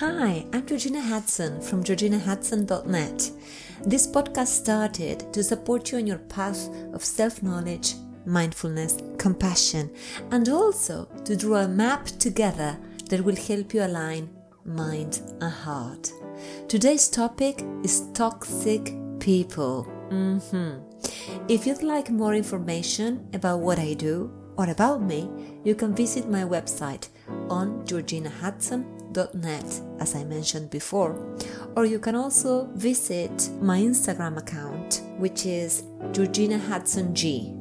Hi, I'm Georgina Hudson from georginahudson.net. This podcast started to support you on your path of self knowledge, mindfulness, compassion, and also to draw a map together that will help you align mind and heart. Today's topic is toxic people. Mm-hmm. If you'd like more information about what I do or about me, you can visit my website on georginahudson.net, as I mentioned before. Or you can also visit my Instagram account, which is Georgina Hudson G.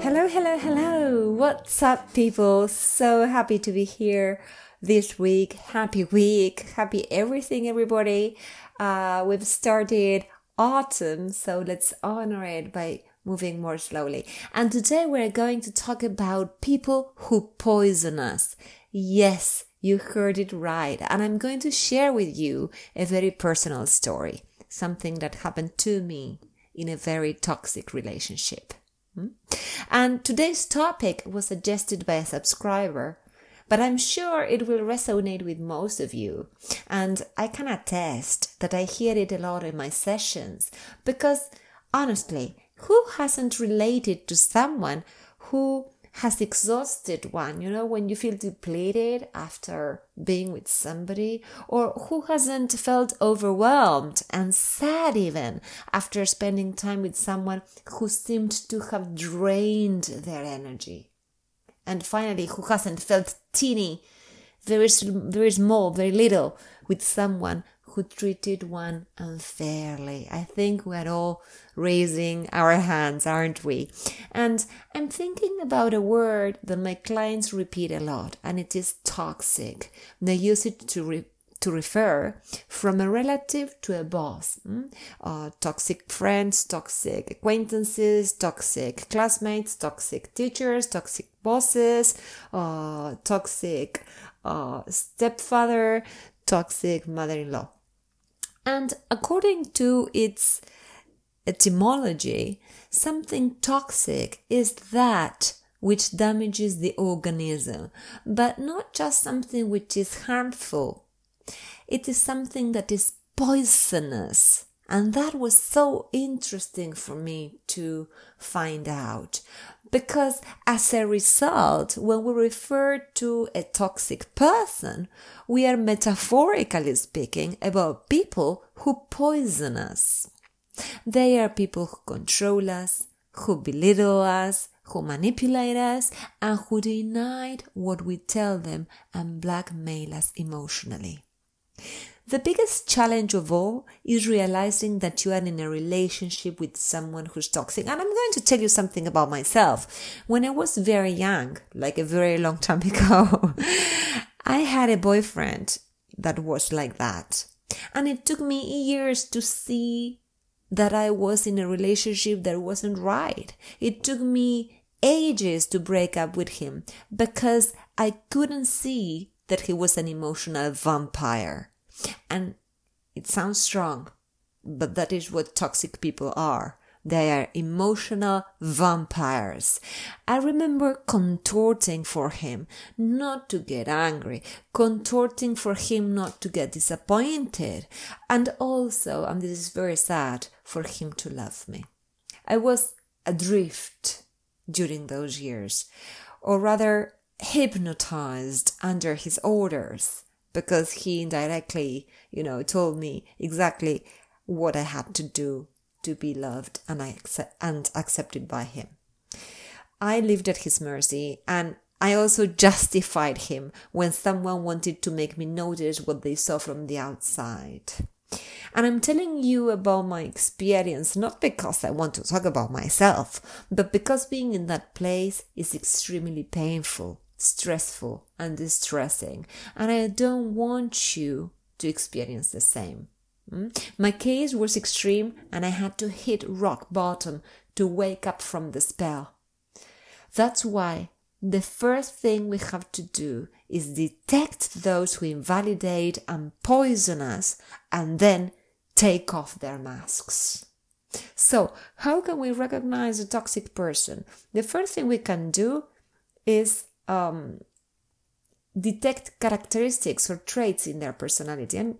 Hello, hello, hello. What's up, people? So happy to be here this week. Happy week. Happy everything, everybody. Uh, we've started autumn, so let's honor it by moving more slowly. And today we're going to talk about people who poison us. Yes, you heard it right. And I'm going to share with you a very personal story, something that happened to me in a very toxic relationship. Hmm? And today's topic was suggested by a subscriber, but I'm sure it will resonate with most of you. And I can attest that I hear it a lot in my sessions because honestly, who hasn't related to someone who has exhausted one, you know, when you feel depleted after being with somebody, or who hasn't felt overwhelmed and sad even after spending time with someone who seemed to have drained their energy. And finally, who hasn't felt teeny, very, very small, very little with someone who treated one unfairly. I think we're all raising our hands, aren't we? And I'm thinking about a word that my clients repeat a lot, and it is toxic. They use it to re- to refer from a relative to a boss. Mm? Uh, toxic friends, toxic acquaintances, toxic classmates, toxic teachers, toxic bosses, uh, toxic uh, stepfather, toxic mother in law. And according to its etymology, something toxic is that which damages the organism, but not just something which is harmful. It is something that is poisonous. And that was so interesting for me to find out. Because as a result, when we refer to a toxic person, we are metaphorically speaking about people who poison us. They are people who control us, who belittle us, who manipulate us, and who deny what we tell them and blackmail us emotionally. The biggest challenge of all is realizing that you are in a relationship with someone who's toxic. And I'm going to tell you something about myself. When I was very young, like a very long time ago, I had a boyfriend that was like that. And it took me years to see that I was in a relationship that wasn't right. It took me ages to break up with him because I couldn't see that he was an emotional vampire. And it sounds strong, but that is what toxic people are. They are emotional vampires. I remember contorting for him not to get angry, contorting for him not to get disappointed, and also, and this is very sad, for him to love me. I was adrift during those years, or rather hypnotized under his orders because he indirectly, you know, told me exactly what I had to do to be loved and I accept, and accepted by him. I lived at his mercy and I also justified him when someone wanted to make me notice what they saw from the outside. And I'm telling you about my experience not because I want to talk about myself, but because being in that place is extremely painful stressful and distressing. And I don't want you to experience the same. Mm? My case was extreme and I had to hit rock bottom to wake up from the spell. That's why the first thing we have to do is detect those who invalidate and poison us and then take off their masks. So, how can we recognize a toxic person? The first thing we can do is um, detect characteristics or traits in their personality. I'm,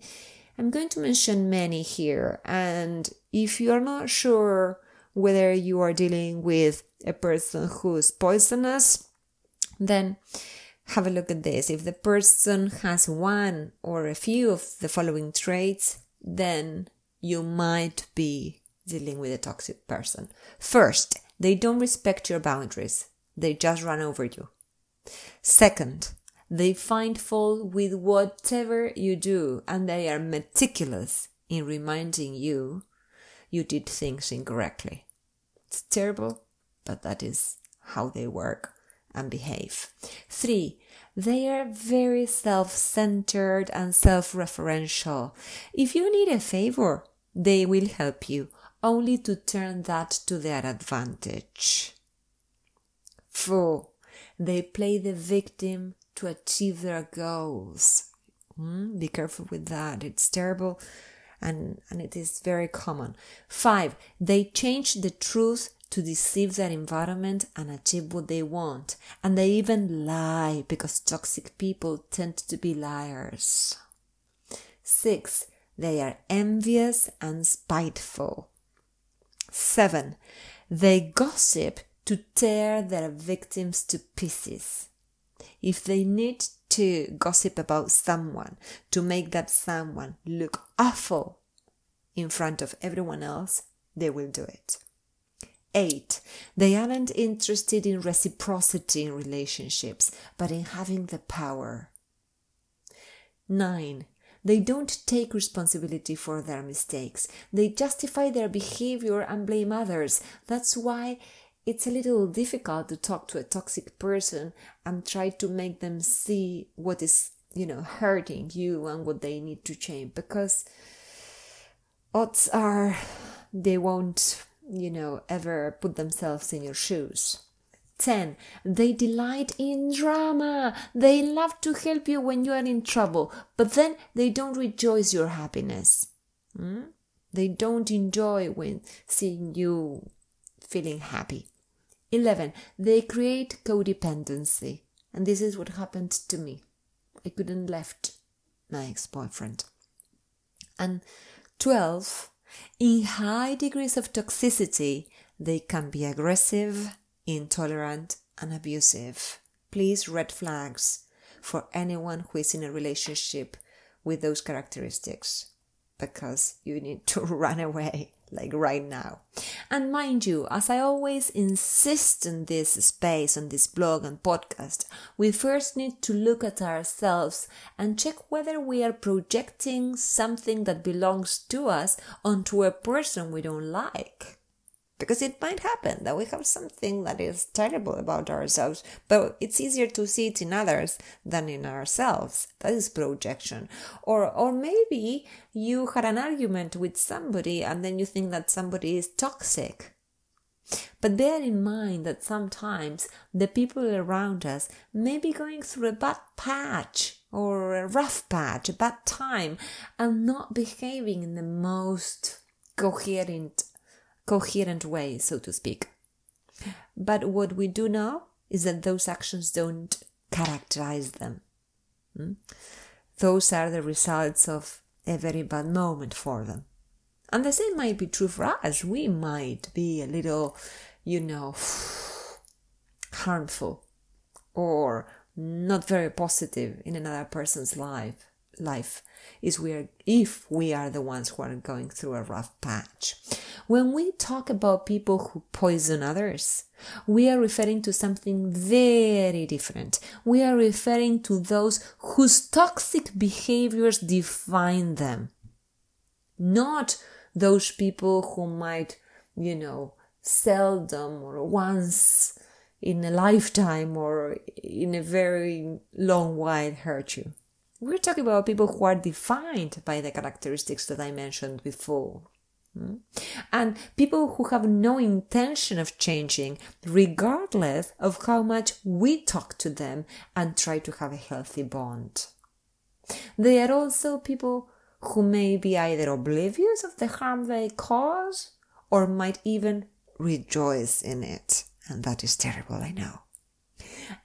I'm going to mention many here, and if you are not sure whether you are dealing with a person who's poisonous, then have a look at this. If the person has one or a few of the following traits, then you might be dealing with a toxic person. First, they don't respect your boundaries. They just run over you. Second, they find fault with whatever you do and they are meticulous in reminding you you did things incorrectly. It's terrible, but that is how they work and behave. Three, they are very self centered and self referential. If you need a favor, they will help you, only to turn that to their advantage. Four, they play the victim to achieve their goals. Mm, be careful with that. It's terrible and, and it is very common. Five, they change the truth to deceive their environment and achieve what they want. And they even lie because toxic people tend to be liars. Six, they are envious and spiteful. Seven, they gossip to tear their victims to pieces. If they need to gossip about someone to make that someone look awful in front of everyone else, they will do it. 8. They aren't interested in reciprocity in relationships, but in having the power. 9. They don't take responsibility for their mistakes. They justify their behavior and blame others. That's why it's a little difficult to talk to a toxic person and try to make them see what is, you know, hurting you and what they need to change because odds are they won't you know, ever put themselves in your shoes. 10. They delight in drama. They love to help you when you are in trouble, but then they don't rejoice your happiness. Hmm? They don't enjoy when seeing you feeling happy. 11. They create codependency. And this is what happened to me. I couldn't left my ex-boyfriend. And 12 in high degrees of toxicity, they can be aggressive, intolerant, and abusive. Please, red flags for anyone who is in a relationship with those characteristics because you need to run away like right now. And mind you, as I always insist in this space, on this blog and podcast, we first need to look at ourselves and check whether we are projecting something that belongs to us onto a person we don't like because it might happen that we have something that is terrible about ourselves, but it's easier to see it in others than in ourselves. That is projection. Or, or maybe you had an argument with somebody and then you think that somebody is toxic. But bear in mind that sometimes the people around us may be going through a bad patch or a rough patch, a bad time, and not behaving in the most coherent coherent way, so to speak. But what we do know is that those actions don't characterize them. Hmm? Those are the results of a very bad moment for them. And the same might be true for us. We might be a little, you know, harmful or not very positive in another person's life life is we are if we are the ones who are going through a rough patch. When we talk about people who poison others we are referring to something very different. We are referring to those whose toxic behaviors define them not those people who might you know seldom or once in a lifetime or in a very long while hurt you we're talking about people who are defined by the characteristics that I mentioned before. Hmm? And people who have no intention of changing, regardless of how much we talk to them and try to have a healthy bond. They are also people who may be either oblivious of the harm they cause or might even rejoice in it. And that is terrible, I know.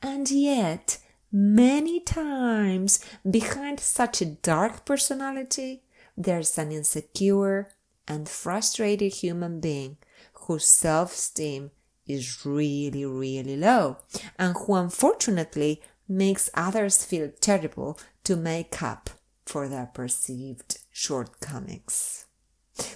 And yet, many times behind such a dark personality, there's an insecure and frustrated human being whose self esteem is really, really low and who unfortunately makes others feel terrible to make up for their perceived shortcomings.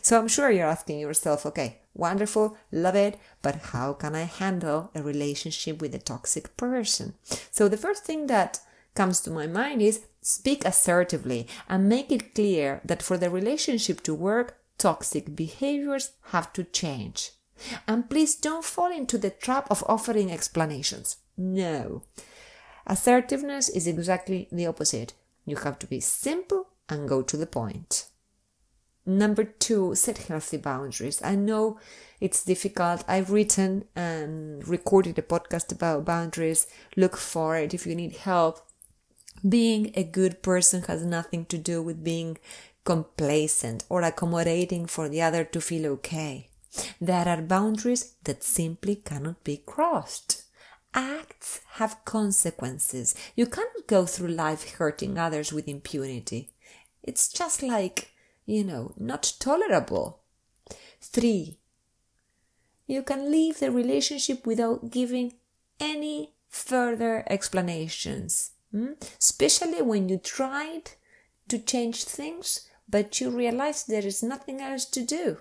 So I'm sure you're asking yourself, okay, wonderful, love it, but how can I handle a relationship with a toxic person? So the first thing that comes to my mind is speak assertively and make it clear that for the relationship to work, toxic behaviors have to change. And please don't fall into the trap of offering explanations. No. Assertiveness is exactly the opposite. You have to be simple and go to the point. Number two, set healthy boundaries. I know it's difficult. I've written and recorded a podcast about boundaries. Look for it if you need help. Being a good person has nothing to do with being complacent or accommodating for the other to feel okay. There are boundaries that simply cannot be crossed. Acts have consequences. You cannot go through life hurting others with impunity. It's just like, you know, not tolerable. Three, you can leave the relationship without giving any further explanations, hmm? especially when you tried to change things, but you realize there is nothing else to do.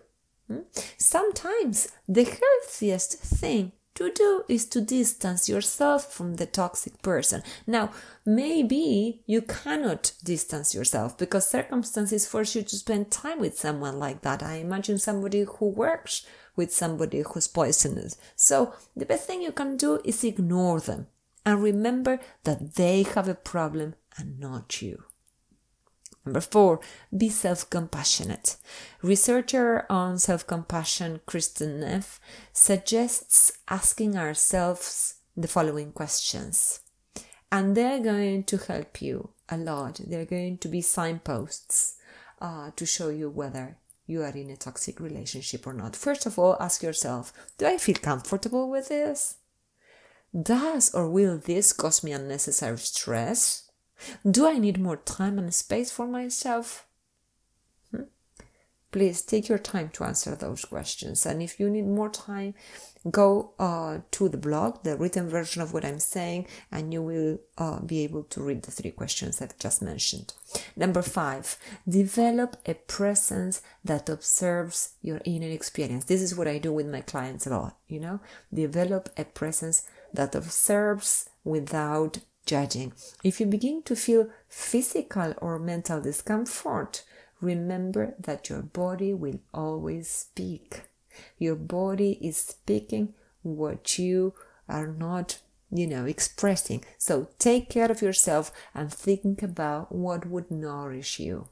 Hmm? Sometimes the healthiest thing to do is to distance yourself from the toxic person. Now, maybe you cannot distance yourself because circumstances force you to spend time with someone like that. I imagine somebody who works with somebody who's poisonous. So the best thing you can do is ignore them and remember that they have a problem and not you. Number four, be self-compassionate. Researcher on self-compassion, Kristin Neff, suggests asking ourselves the following questions. And they're going to help you a lot. They're going to be signposts uh, to show you whether you are in a toxic relationship or not. First of all, ask yourself, do I feel comfortable with this? Does or will this cause me unnecessary stress? Do I need more time and space for myself? Hmm? Please take your time to answer those questions. And if you need more time, go uh, to the blog, the written version of what I'm saying, and you will uh, be able to read the three questions I've just mentioned. Number five, develop a presence that observes your inner experience. This is what I do with my clients a lot, you know, develop a presence that observes without judging. If you begin to feel physical or mental discomfort, remember that your body will always speak. Your body is speaking what you are not, you know, expressing. So take care of yourself and think about what would nourish you.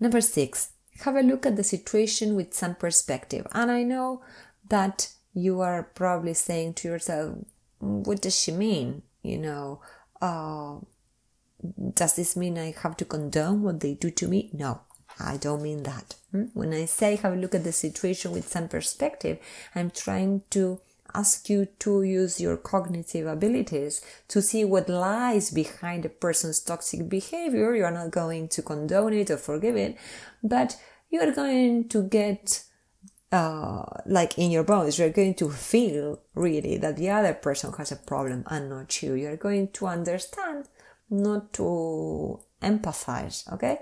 Number six, have a look at the situation with some perspective. And I know that you are probably saying to yourself, mm, what does she mean? You know, uh, does this mean I have to condone what they do to me? No, I don't mean that. Hmm? When I say have a look at the situation with some perspective, I'm trying to ask you to use your cognitive abilities to see what lies behind a person's toxic behavior. You are not going to condone it or forgive it, but you are going to get uh, like in your bones, you're going to feel really that the other person has a problem and not you. You're going to understand, not to empathize, okay?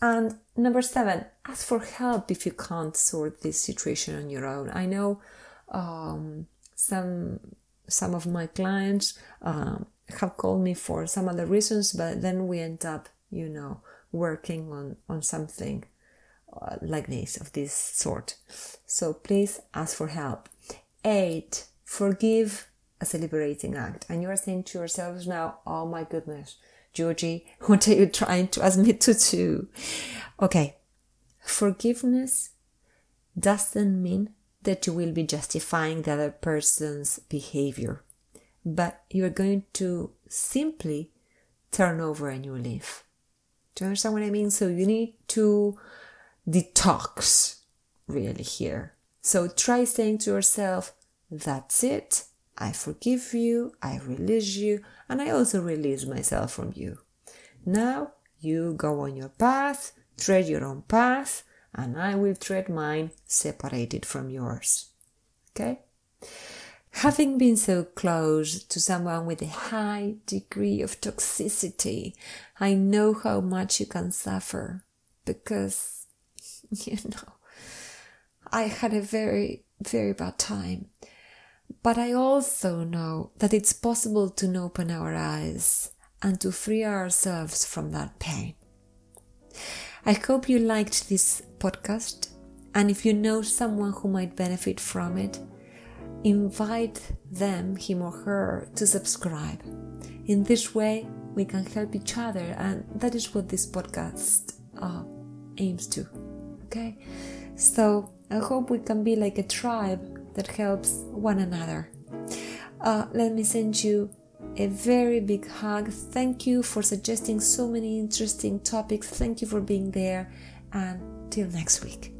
And number seven, ask for help if you can't sort this situation on your own. I know um, some some of my clients uh, have called me for some other reasons, but then we end up, you know, working on on something uh, like this, of this sort. So please ask for help. Eight, forgive as a liberating act. And you are saying to yourselves now, oh my goodness, Georgie, what are you trying to ask me to do? Okay, forgiveness doesn't mean that you will be justifying the other person's behavior, but you're going to simply turn over a new leaf. Do you understand what I mean? So you need to detox really here. So try saying to yourself, that's it. I forgive you, I release you, and I also release myself from you. Now you go on your path, tread your own path, and I will tread mine separated from yours. Okay? Having been so close to someone with a high degree of toxicity, I know how much you can suffer because, you know, I had a very, very bad time. But I also know that it's possible to open our eyes and to free ourselves from that pain. I hope you liked this podcast, and if you know someone who might benefit from it, invite them, him or her, to subscribe. In this way, we can help each other, and that is what this podcast uh, aims to. Okay? So, I hope we can be like a tribe that helps one another. Uh, let me send you a very big hug. Thank you for suggesting so many interesting topics. Thank you for being there. And till next week.